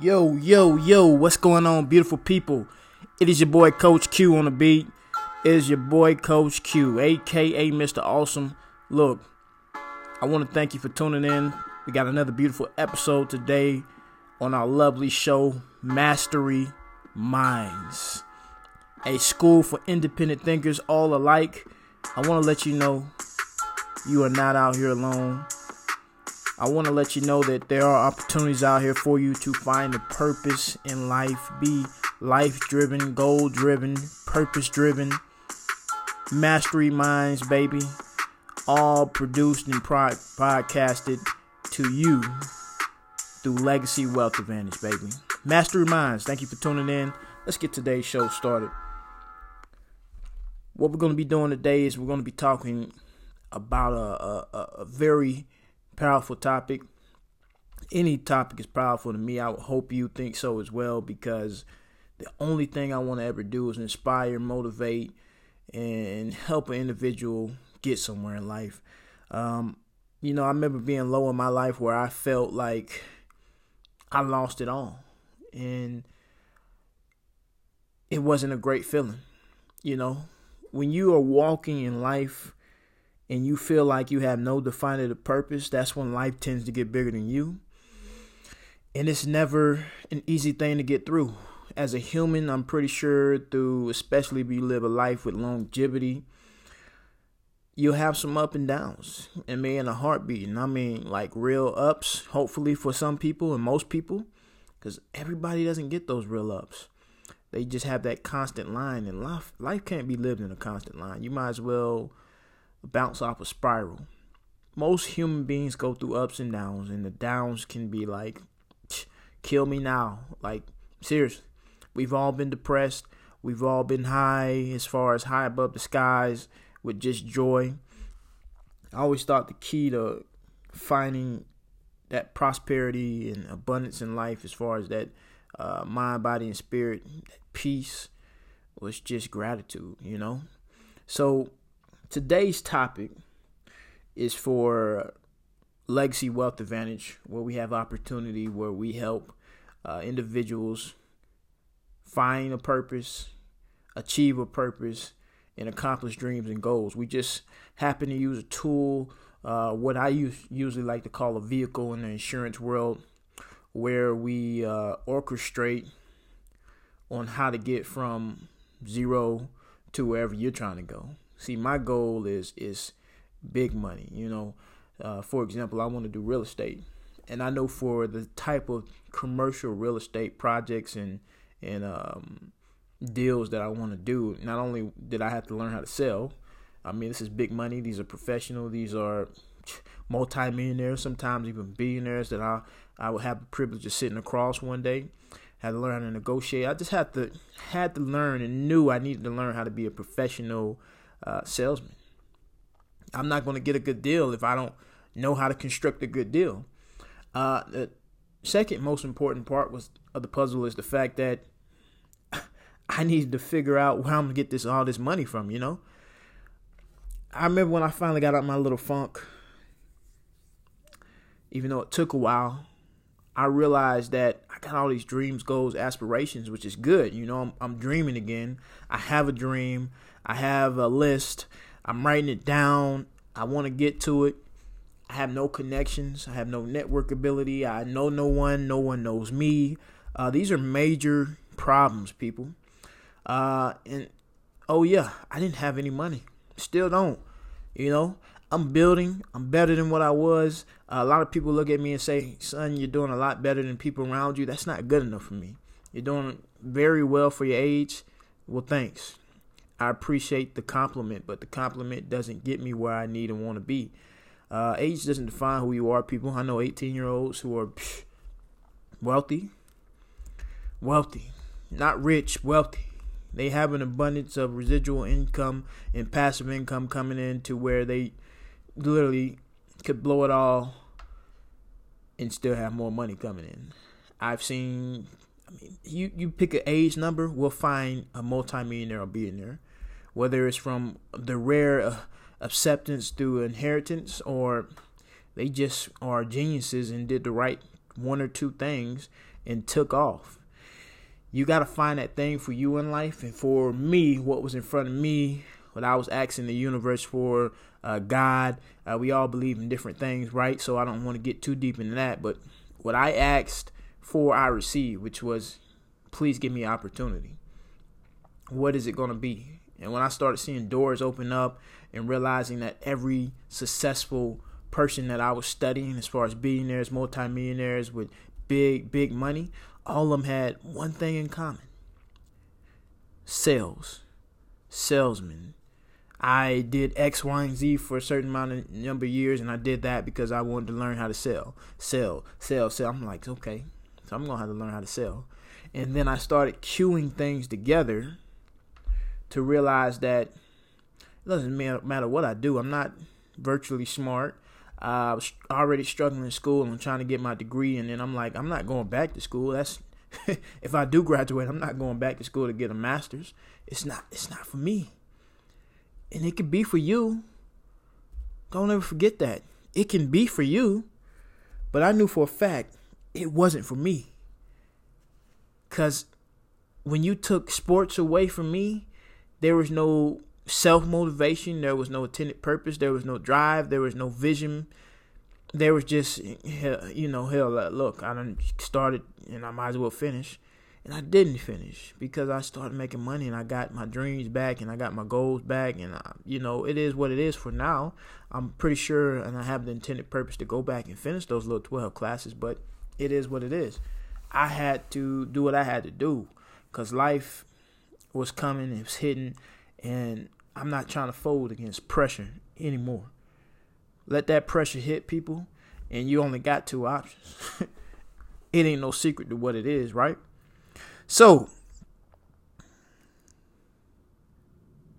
Yo, yo, yo, what's going on, beautiful people? It is your boy Coach Q on the beat. It is your boy Coach Q, aka Mr. Awesome. Look, I want to thank you for tuning in. We got another beautiful episode today on our lovely show, Mastery Minds, a school for independent thinkers all alike. I want to let you know you are not out here alone. I want to let you know that there are opportunities out here for you to find a purpose in life, be life driven, goal driven, purpose driven, mastery minds, baby. All produced and pro- podcasted to you through Legacy Wealth Advantage, baby. Mastery Minds, thank you for tuning in. Let's get today's show started. What we're going to be doing today is we're going to be talking about a, a, a very powerful topic. Any topic is powerful to me. I hope you think so as well because the only thing I want to ever do is inspire, motivate, and help an individual get somewhere in life. Um, you know, I remember being low in my life where I felt like I lost it all. And it wasn't a great feeling. You know, when you are walking in life and you feel like you have no definitive purpose, that's when life tends to get bigger than you. And it's never an easy thing to get through. As a human, I'm pretty sure through, especially if you live a life with longevity, you'll have some up and downs. And me in a heartbeat. And I mean, like real ups, hopefully for some people and most people, because everybody doesn't get those real ups. They just have that constant line, and life life can't be lived in a constant line. You might as well bounce off a spiral. Most human beings go through ups and downs, and the downs can be like, kill me now. Like, seriously. We've all been depressed. We've all been high, as far as high above the skies, with just joy. I always thought the key to finding that prosperity and abundance in life, as far as that uh, mind, body, and spirit, peace, was just gratitude, you know? So, Today's topic is for Legacy Wealth Advantage, where we have opportunity, where we help uh, individuals find a purpose, achieve a purpose, and accomplish dreams and goals. We just happen to use a tool, uh, what I use, usually like to call a vehicle in the insurance world, where we uh, orchestrate on how to get from zero to wherever you're trying to go. See, my goal is is big money. You know, uh, for example, I want to do real estate, and I know for the type of commercial real estate projects and and um, deals that I want to do, not only did I have to learn how to sell. I mean, this is big money. These are professional. These are multimillionaires, sometimes even billionaires that I I would have the privilege of sitting across one day. Had to learn how to negotiate. I just had to had to learn and knew I needed to learn how to be a professional uh, salesman. I'm not going to get a good deal if I don't know how to construct a good deal. Uh, the second most important part was of the puzzle is the fact that I needed to figure out where I'm gonna get this all this money from. You know, I remember when I finally got out my little funk. Even though it took a while, I realized that I got all these dreams, goals, aspirations, which is good. You know, I'm, I'm dreaming again. I have a dream. I have a list. I'm writing it down. I want to get to it. I have no connections. I have no network ability. I know no one. No one knows me. Uh, these are major problems, people. Uh, and oh yeah, I didn't have any money. Still don't. You know, I'm building. I'm better than what I was. Uh, a lot of people look at me and say, "Son, you're doing a lot better than people around you." That's not good enough for me. You're doing very well for your age. Well, thanks. I appreciate the compliment, but the compliment doesn't get me where I need and want to be. Uh, age doesn't define who you are, people. I know 18 year olds who are psh, wealthy, wealthy, not rich, wealthy. They have an abundance of residual income and passive income coming in to where they literally could blow it all and still have more money coming in. I've seen I mean, you, you pick an age number, we'll find a multimillionaire or billionaire whether it's from the rare uh, acceptance through inheritance or they just are geniuses and did the right one or two things and took off. You got to find that thing for you in life. And for me, what was in front of me, what I was asking the universe for, uh, God, uh, we all believe in different things, right? So I don't want to get too deep into that. But what I asked for, I received, which was, please give me opportunity. What is it going to be? And when I started seeing doors open up and realizing that every successful person that I was studying, as far as billionaires, multimillionaires with big, big money, all of them had one thing in common sales, salesmen. I did X, Y, and Z for a certain amount of number of years, and I did that because I wanted to learn how to sell, sell, sell, sell. I'm like, okay, so I'm gonna have to learn how to sell. And then I started queuing things together to realize that it doesn't matter what I do. I'm not virtually smart. Uh, I was already struggling in school and I'm trying to get my degree, and then I'm like, I'm not going back to school. That's if I do graduate, I'm not going back to school to get a master's. It's not. It's not for me. And it could be for you. Don't ever forget that. It can be for you, but I knew for a fact it wasn't for me. Cause when you took sports away from me, there was no self motivation. There was no intended purpose. There was no drive. There was no vision. There was just, you know, hell, look, I done started and I might as well finish. And I didn't finish because I started making money and I got my dreams back and I got my goals back. And, I, you know, it is what it is for now. I'm pretty sure and I have the intended purpose to go back and finish those little 12 classes, but it is what it is. I had to do what I had to do because life was coming, it was hitting, and I'm not trying to fold against pressure anymore. Let that pressure hit people, and you only got two options. it ain't no secret to what it is, right? So,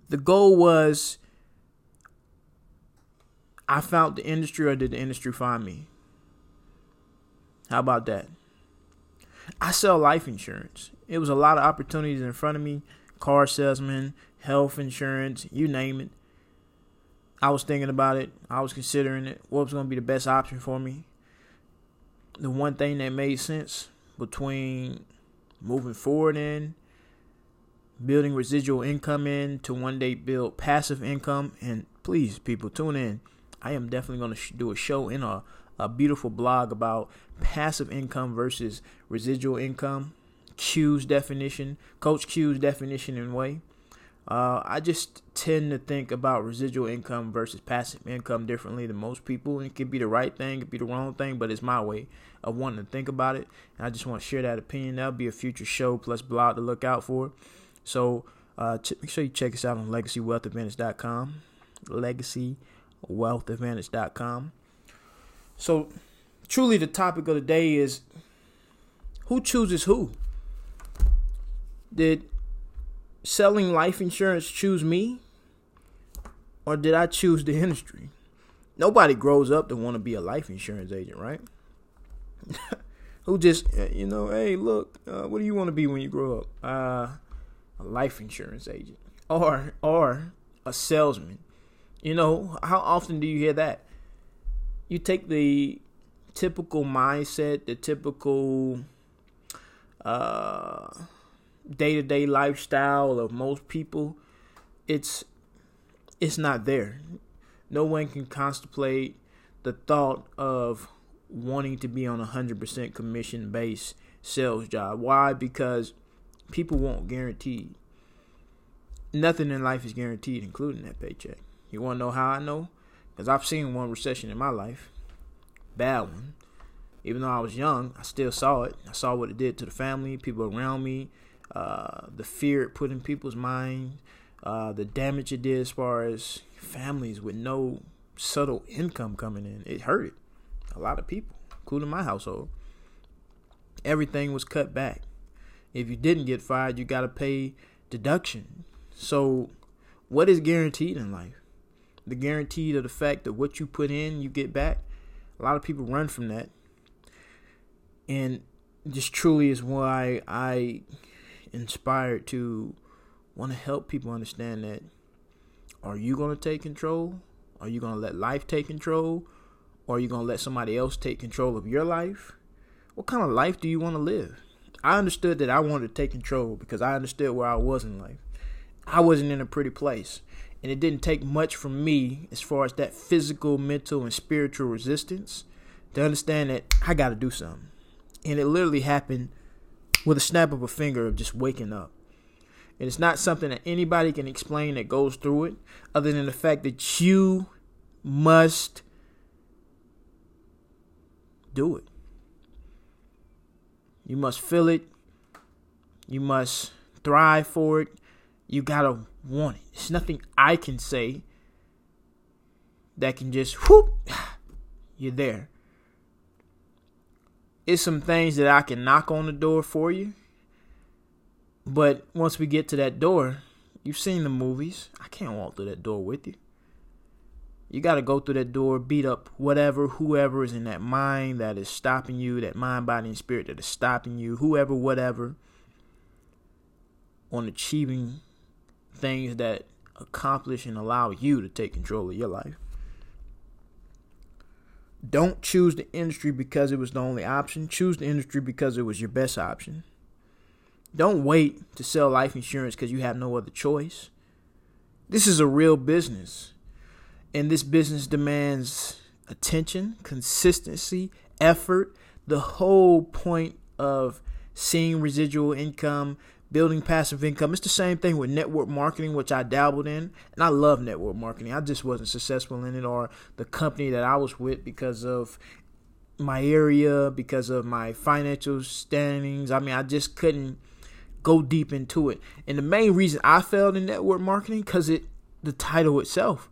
the goal was I found the industry, or did the industry find me? How about that? I sell life insurance. It was a lot of opportunities in front of me car salesman, health insurance, you name it. I was thinking about it. I was considering it. What was going to be the best option for me? The one thing that made sense between moving forward in building residual income in to one day build passive income and please people tune in i am definitely going to do a show in a, a beautiful blog about passive income versus residual income Q's definition, Coach Q's definition and way. Uh, I just tend to think about residual income versus passive income differently than most people. It could be the right thing, it could be the wrong thing, but it's my way of wanting to think about it. And I just want to share that opinion. That'll be a future show plus blog to look out for. So uh, ch- make sure you check us out on legacywealthadvantage.com. Legacywealthadvantage.com. So, truly, the topic of the day is who chooses who? Did selling life insurance choose me? Or did I choose the industry? Nobody grows up to want to be a life insurance agent, right? Who just, uh, you know, hey, look, uh, what do you want to be when you grow up? Uh, a life insurance agent or or a salesman. You know, how often do you hear that? You take the typical mindset, the typical uh day to day lifestyle of most people, it's it's not there. No one can contemplate the thought of wanting to be on a hundred percent commission based sales job. Why? Because people won't guarantee. Nothing in life is guaranteed, including that paycheck. You want to know how I know? Because I've seen one recession in my life, bad one. Even though I was young, I still saw it. I saw what it did to the family, people around me, uh, the fear it put in people's minds, uh, the damage it did as far as families with no subtle income coming in. It hurt a lot of people, including my household. Everything was cut back. If you didn't get fired, you got to pay deduction. So, what is guaranteed in life? The guarantee of the fact that what you put in, you get back. A lot of people run from that. And this truly is why I inspired to want to help people understand that are you going to take control? Are you going to let life take control? Or are you going to let somebody else take control of your life? What kind of life do you want to live? I understood that I wanted to take control because I understood where I was in life. I wasn't in a pretty place. And it didn't take much from me as far as that physical, mental, and spiritual resistance to understand that I got to do something. And it literally happened with a snap of a finger of just waking up. And it's not something that anybody can explain that goes through it, other than the fact that you must do it. You must feel it. You must thrive for it. You gotta want it. It's nothing I can say that can just whoop, you're there. It's some things that I can knock on the door for you. But once we get to that door, you've seen the movies. I can't walk through that door with you. You got to go through that door, beat up whatever, whoever is in that mind that is stopping you, that mind, body, and spirit that is stopping you, whoever, whatever, on achieving things that accomplish and allow you to take control of your life. Don't choose the industry because it was the only option. Choose the industry because it was your best option. Don't wait to sell life insurance because you have no other choice. This is a real business. And this business demands attention, consistency, effort. The whole point of seeing residual income, building passive income. It's the same thing with network marketing, which I dabbled in. And I love network marketing. I just wasn't successful in it or the company that I was with because of my area, because of my financial standings. I mean, I just couldn't go deep into it. And the main reason I failed in network marketing because it the title itself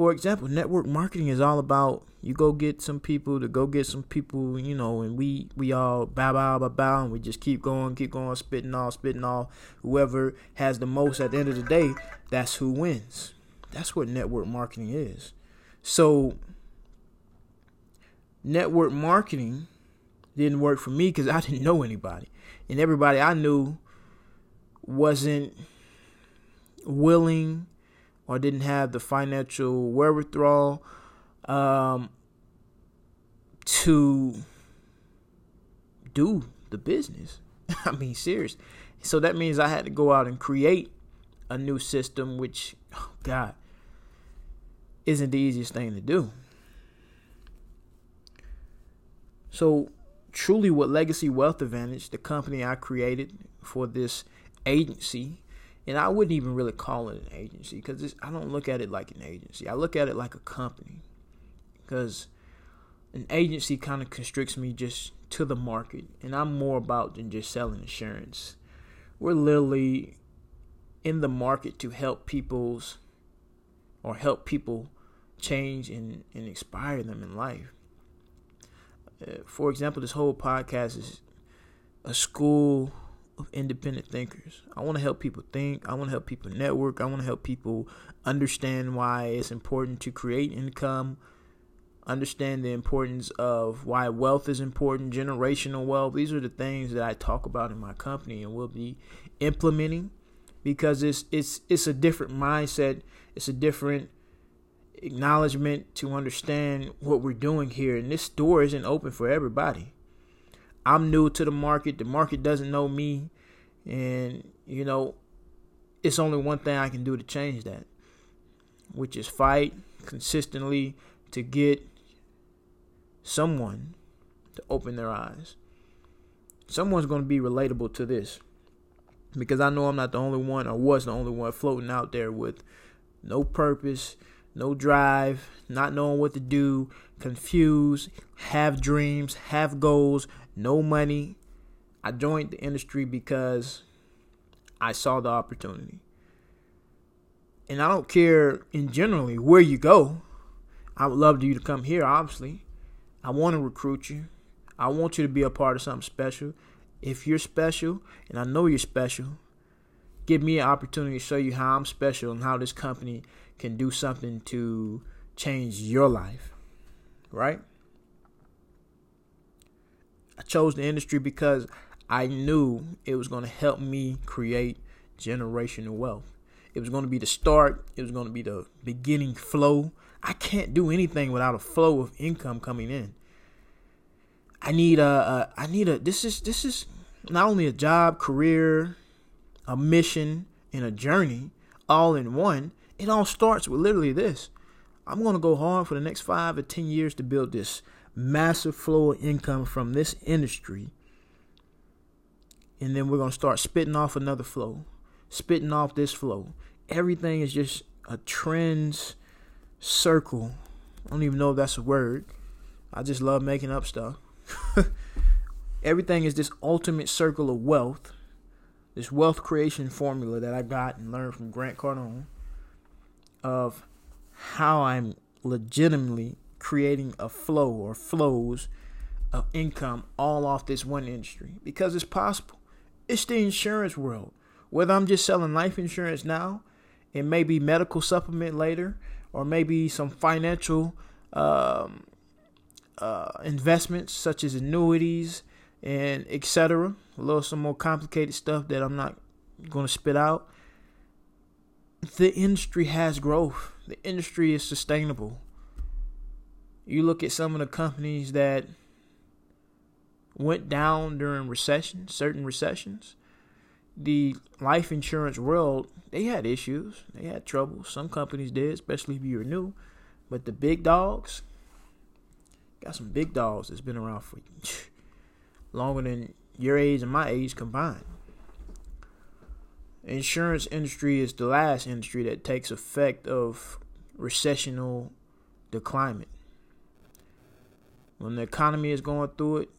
for example, network marketing is all about you go get some people to go get some people, you know, and we we all bow bow bow bow, and we just keep going, keep going, spitting all, spitting all. Whoever has the most at the end of the day, that's who wins. That's what network marketing is. So, network marketing didn't work for me because I didn't know anybody, and everybody I knew wasn't willing or didn't have the financial wherewithal um, to do the business. I mean, serious. So that means I had to go out and create a new system, which, oh God, isn't the easiest thing to do. So, truly, what Legacy Wealth Advantage, the company I created for this agency, and I wouldn't even really call it an agency because I don't look at it like an agency. I look at it like a company because an agency kind of constricts me just to the market, and I'm more about than just selling insurance. We're literally in the market to help people's or help people change and, and inspire them in life. Uh, for example, this whole podcast is a school of independent thinkers. I want to help people think. I want to help people network. I want to help people understand why it's important to create income, understand the importance of why wealth is important, generational wealth. These are the things that I talk about in my company and will be implementing because it's it's it's a different mindset. It's a different acknowledgement to understand what we're doing here and this door isn't open for everybody I'm new to the market. The market doesn't know me. And, you know, it's only one thing I can do to change that, which is fight consistently to get someone to open their eyes. Someone's going to be relatable to this because I know I'm not the only one or was the only one floating out there with no purpose, no drive, not knowing what to do, confused, have dreams, have goals, no money. I joined the industry because I saw the opportunity. And I don't care in generally where you go. I would love you to come here, obviously. I want to recruit you. I want you to be a part of something special. If you're special, and I know you're special, give me an opportunity to show you how I'm special and how this company can do something to change your life. Right? I chose the industry because I knew it was going to help me create generational wealth. It was going to be the start, it was going to be the beginning flow. I can't do anything without a flow of income coming in. I need a, a I need a this is this is not only a job, career, a mission, and a journey all in one. It all starts with literally this. I'm going to go hard for the next five or 10 years to build this massive flow of income from this industry. And then we're going to start spitting off another flow, spitting off this flow. Everything is just a trends circle. I don't even know if that's a word. I just love making up stuff. Everything is this ultimate circle of wealth, this wealth creation formula that I got and learned from Grant Cardone of how I'm legitimately creating a flow or flows of income all off this one industry because it's possible. It's the insurance world. Whether I'm just selling life insurance now and maybe medical supplement later or maybe some financial um, uh, investments such as annuities and etc. A little some more complicated stuff that I'm not going to spit out. The industry has growth. The industry is sustainable. You look at some of the companies that went down during recessions, certain recessions. The life insurance world, they had issues. They had trouble. Some companies did, especially if you were new. But the big dogs, got some big dogs that's been around for longer than your age and my age combined. Insurance industry is the last industry that takes effect of recessional decline. When the economy is going through it,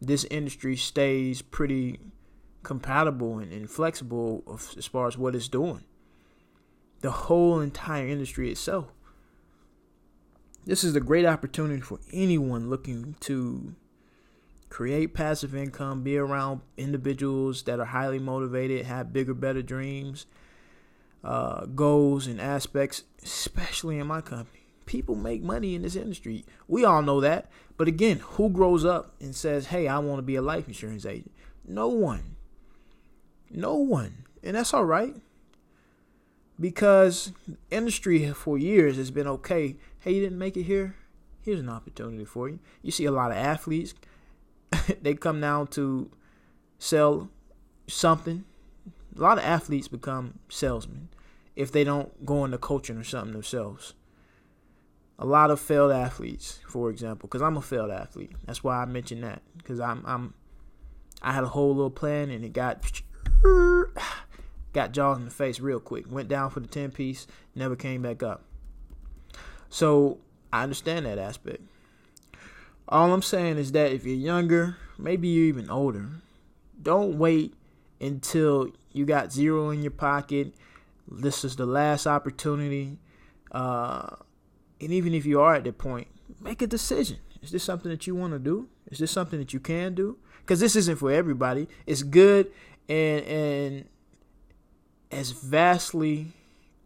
this industry stays pretty compatible and, and flexible as far as what it's doing. The whole entire industry itself. This is a great opportunity for anyone looking to create passive income, be around individuals that are highly motivated, have bigger, better dreams, uh, goals, and aspects, especially in my company. People make money in this industry. We all know that. But again, who grows up and says, hey, I want to be a life insurance agent? No one. No one. And that's all right. Because industry for years has been okay. Hey, you didn't make it here? Here's an opportunity for you. You see a lot of athletes they come down to sell something. A lot of athletes become salesmen if they don't go into coaching or something themselves. A lot of failed athletes, for example, because I'm a failed athlete. That's why I mentioned that because I'm I'm I had a whole little plan and it got got jaws in the face real quick. Went down for the ten piece, never came back up. So I understand that aspect. All I'm saying is that if you're younger, maybe you're even older, don't wait until you got zero in your pocket. This is the last opportunity. Uh, and even if you are at that point, make a decision. Is this something that you want to do? Is this something that you can do? Because this isn't for everybody. It's good and and as vastly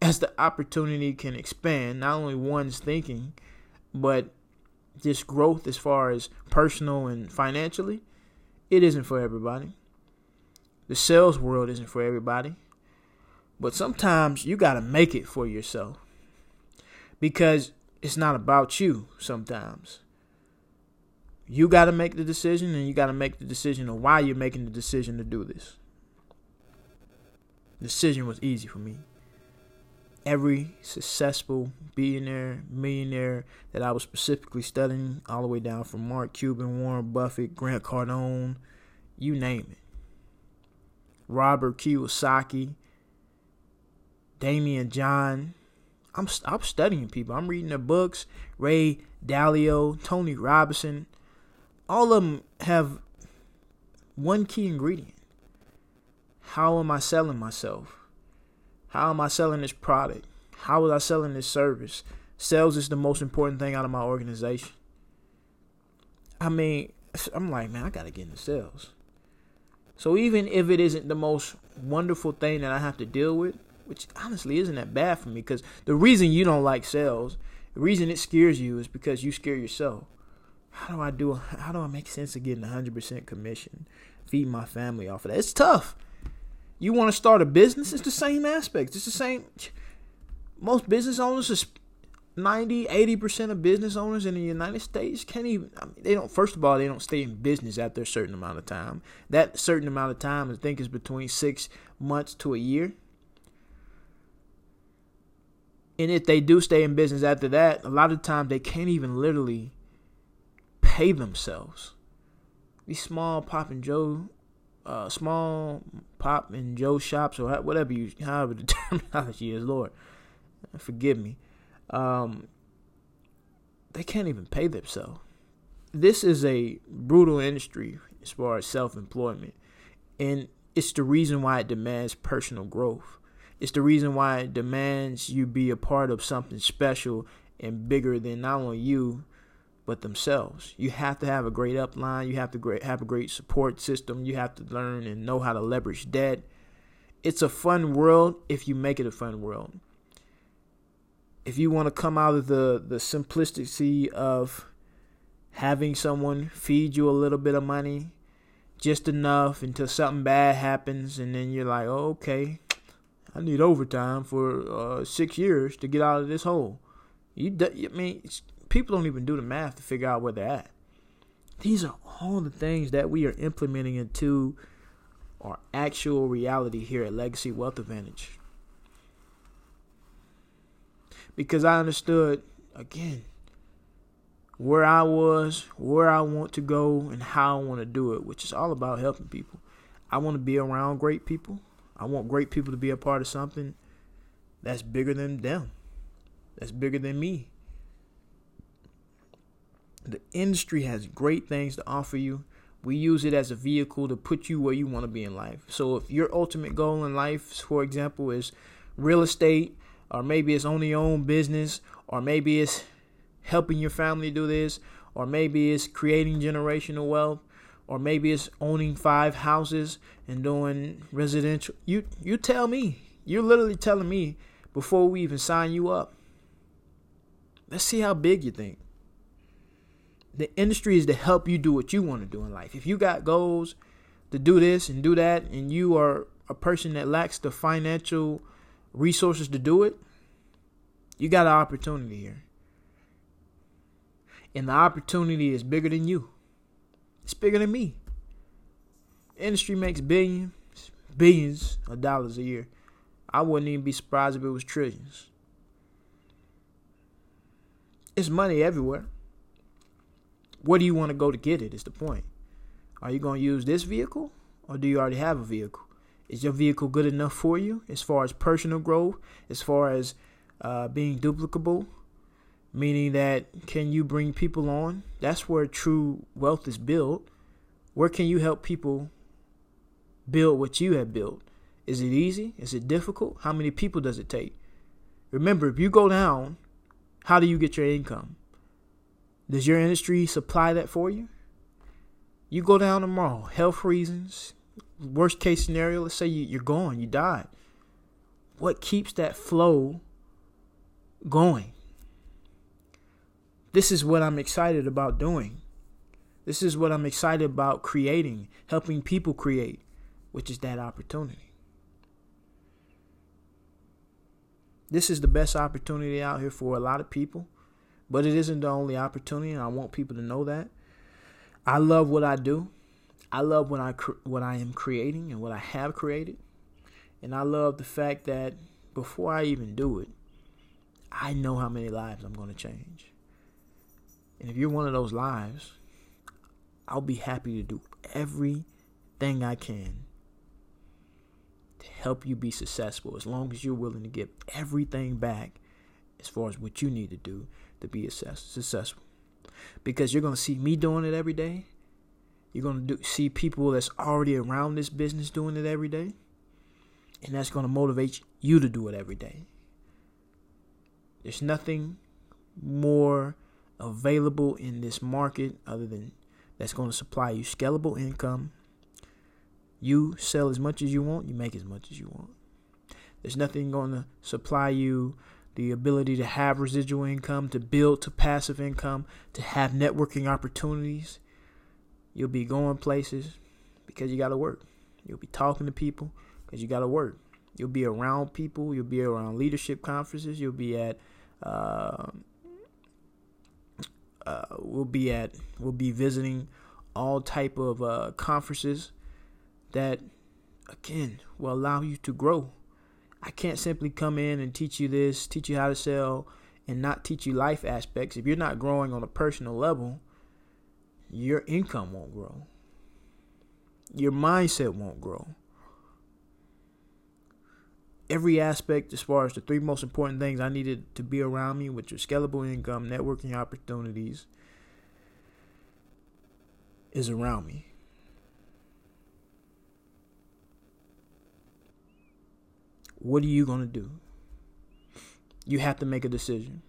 as the opportunity can expand, not only one's thinking, but this growth as far as personal and financially, it isn't for everybody. The sales world isn't for everybody. But sometimes you got to make it for yourself because it's not about you sometimes. You got to make the decision and you got to make the decision of why you're making the decision to do this. Decision was easy for me every successful billionaire, millionaire that I was specifically studying, all the way down from Mark Cuban, Warren Buffett, Grant Cardone, you name it. Robert Kiyosaki, Daymond John. I'm I'm studying people. I'm reading their books. Ray Dalio, Tony Robinson. All of them have one key ingredient. How am I selling myself? How am I selling this product? How was I selling this service? Sales is the most important thing out of my organization. I mean, I'm like, man, I got to get into sales. So even if it isn't the most wonderful thing that I have to deal with, which honestly isn't that bad for me, because the reason you don't like sales, the reason it scares you is because you scare yourself. How do I do? How do I make sense of getting 100% commission, feed my family off of that? It's tough. You want to start a business? It's the same aspects. It's the same. Most business owners 90, 80% of business owners in the United States can't even, I mean, they don't, first of all, they don't stay in business after a certain amount of time. That certain amount of time, I think, is between six months to a year. And if they do stay in business after that, a lot of times they can't even literally pay themselves. These small pop and Joe, uh, small pop and Joe shops or whatever you, however the terminology is, Lord, forgive me um, they can't even pay themselves. This is a brutal industry as far as self employment. And it's the reason why it demands personal growth. It's the reason why it demands you be a part of something special and bigger than not only you, but themselves. You have to have a great upline. You have to have a great support system. You have to learn and know how to leverage debt. It's a fun world if you make it a fun world if you want to come out of the the simplicity of having someone feed you a little bit of money just enough until something bad happens and then you're like oh, okay i need overtime for uh, six years to get out of this hole you i mean people don't even do the math to figure out where they're at these are all the things that we are implementing into our actual reality here at legacy wealth advantage because I understood again where I was, where I want to go, and how I want to do it, which is all about helping people. I want to be around great people. I want great people to be a part of something that's bigger than them, that's bigger than me. The industry has great things to offer you. We use it as a vehicle to put you where you want to be in life. So, if your ultimate goal in life, for example, is real estate, or maybe it's owning your own business, or maybe it's helping your family do this, or maybe it's creating generational wealth, or maybe it's owning five houses and doing residential. You you tell me. You're literally telling me before we even sign you up. Let's see how big you think. The industry is to help you do what you want to do in life. If you got goals to do this and do that, and you are a person that lacks the financial resources to do it, you got an opportunity here. And the opportunity is bigger than you. It's bigger than me. Industry makes billions, billions of dollars a year. I wouldn't even be surprised if it was trillions. It's money everywhere. Where do you want to go to get it? Is the point. Are you going to use this vehicle or do you already have a vehicle? Is your vehicle good enough for you as far as personal growth, as far as uh, being duplicable, meaning that can you bring people on? That's where true wealth is built. Where can you help people build what you have built? Is it easy? Is it difficult? How many people does it take? Remember, if you go down, how do you get your income? Does your industry supply that for you? You go down tomorrow, health reasons, worst case scenario, let's say you, you're gone, you died. What keeps that flow going? This is what I'm excited about doing. This is what I'm excited about creating, helping people create, which is that opportunity. This is the best opportunity out here for a lot of people, but it isn't the only opportunity, and I want people to know that. I love what I do. I love what I what I am creating and what I have created, and I love the fact that before I even do it, I know how many lives I'm going to change. And if you're one of those lives, I'll be happy to do everything I can to help you be successful as long as you're willing to give everything back as far as what you need to do to be successful. Because you're going to see me doing it every day you're going to see people that's already around this business doing it every day. And that's going to motivate you to do it every day. There's nothing more available in this market other than that's going to supply you scalable income. You sell as much as you want, you make as much as you want. There's nothing going to supply you the ability to have residual income, to build to passive income, to have networking opportunities, You'll be going places because you got to work. You'll be talking to people because you got to work. You'll be around people. You'll be around leadership conferences. You'll be at Uh, uh, we'll be at we'll be visiting all type of uh, conferences that again will allow you to grow. I can't simply come in and teach you this, teach you how to sell, and not teach you life aspects. If you're not growing on a personal level, your income won't grow. Your mindset won't grow. Every aspect, as far as the three most important things I needed to be around me, which are scalable income, networking opportunities, is around me. What are you going to do? You have to make a decision.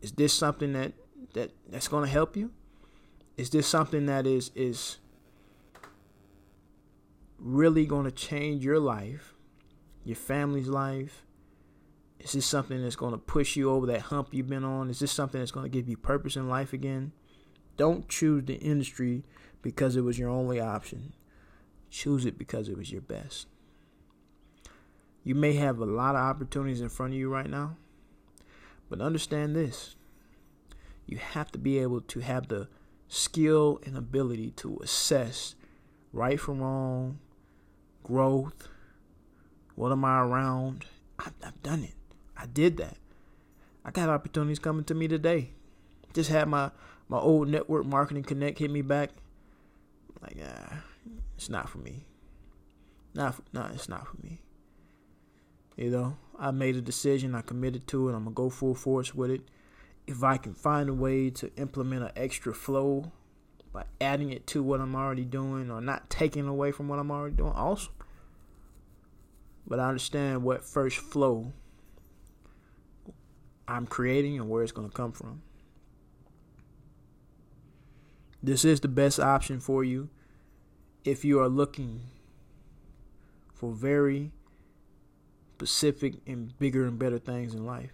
Is this something that that that's going to help you? Is this something that is is really going to change your life, your family's life? Is this something that's going to push you over that hump you've been on? Is this something that's going to give you purpose in life again? Don't choose the industry because it was your only option. Choose it because it was your best. You may have a lot of opportunities in front of you right now, but understand this. You have to be able to have the skill and ability to assess right from wrong, growth, what am I around? I've, I've done it. I did that. I got opportunities coming to me today. Just had my my old network marketing connect hit me back. Like, ah, it's not for me. Not, for, nah, it's not for me. You know, I made a decision. I committed to it. I'm gonna go full force with it. If I can find a way to implement an extra flow by adding it to what I'm already doing, or not taking away from what I'm already doing, awesome. But I understand what first flow I'm creating and where it's gonna come from. This is the best option for you if you are looking for very specific and bigger and better things in life.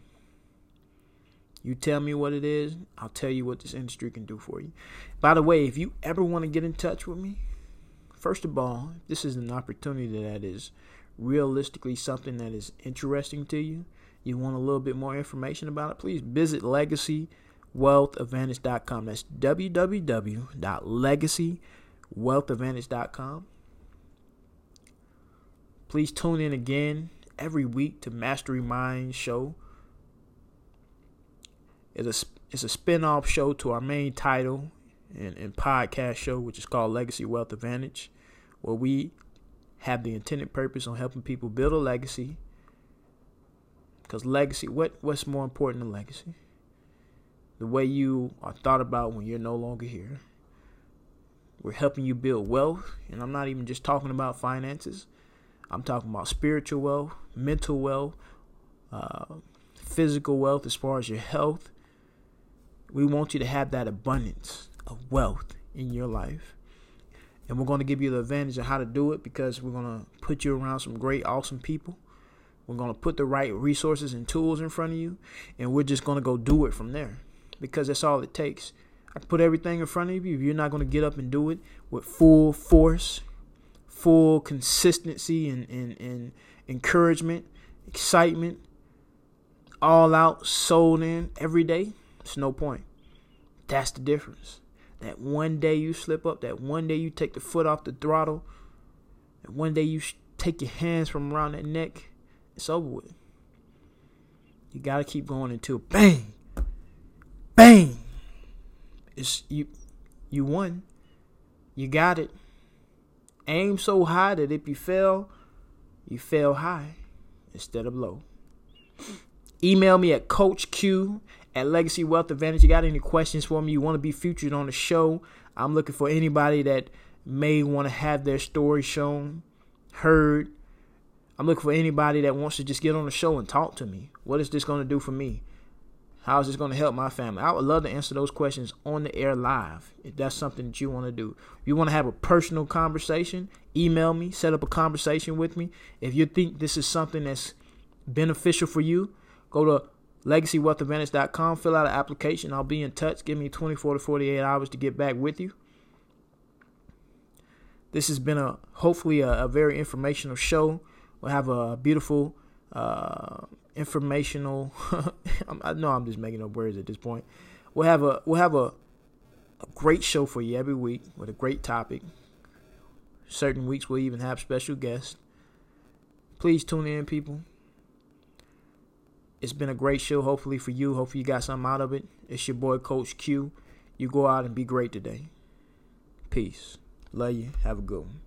You tell me what it is, I'll tell you what this industry can do for you. By the way, if you ever want to get in touch with me, first of all, this is an opportunity that is realistically something that is interesting to you, you want a little bit more information about it, please visit Legacy wealthadvantage.com. That's www.legacywealthadvantage.com. Please tune in again every week to Mastery Mind show. It's a, it's a spin-off show to our main title and, and podcast show, which is called Legacy Wealth Advantage, where we have the intended purpose on helping people build a legacy. Because legacy, what what's more important than legacy? the way you are thought about when you're no longer here. We're helping you build wealth, and I'm not even just talking about finances. I'm talking about spiritual wealth, mental wealth, uh, physical wealth as far as your health. We want you to have that abundance of wealth in your life. And we're going to give you the advantage of how to do it because we're going to put you around some great, awesome people. We're going to put the right resources and tools in front of you, and we're just going to go do it from there because that's all it takes. I put everything in front of you. If you're not going to get up and do it with full force, full consistency, and, and, and encouragement, excitement, all out, sold in every day, it's no point. That's the difference. That one day you slip up, that one day you take the foot off the throttle, and one day you take your hands from around that neck, it's over with. You got to keep going until bang, bang. It's you you won. You got it. Aim so high that if you fail, you fail high instead of low. Email me at Coach Q at Legacy Wealth Advantage. You got any questions for me? You want to be featured on the show? I'm looking for anybody that may want to have their story shown, heard. I'm looking for anybody that wants to just get on the show and talk to me. What is this going to do for me? How is this going to help my family? I would love to answer those questions on the air live if that's something that you want to do. If you want to have a personal conversation, email me, set up a conversation with me. If you think this is something that's beneficial for you, go to legacywealthadvantage.com, fill out an application. I'll be in touch. Give me 24 to 48 hours to get back with you. This has been a hopefully a, a very informational show. We'll have a beautiful uh, informational. I know I'm just making up words at this point. We'll have a we'll have a, a great show for you every week with a great topic. Certain weeks we'll even have special guests. Please tune in, people. It's been a great show, hopefully for you. Hopefully you got something out of it. It's your boy Coach Q. You go out and be great today. Peace. Love you. Have a good one.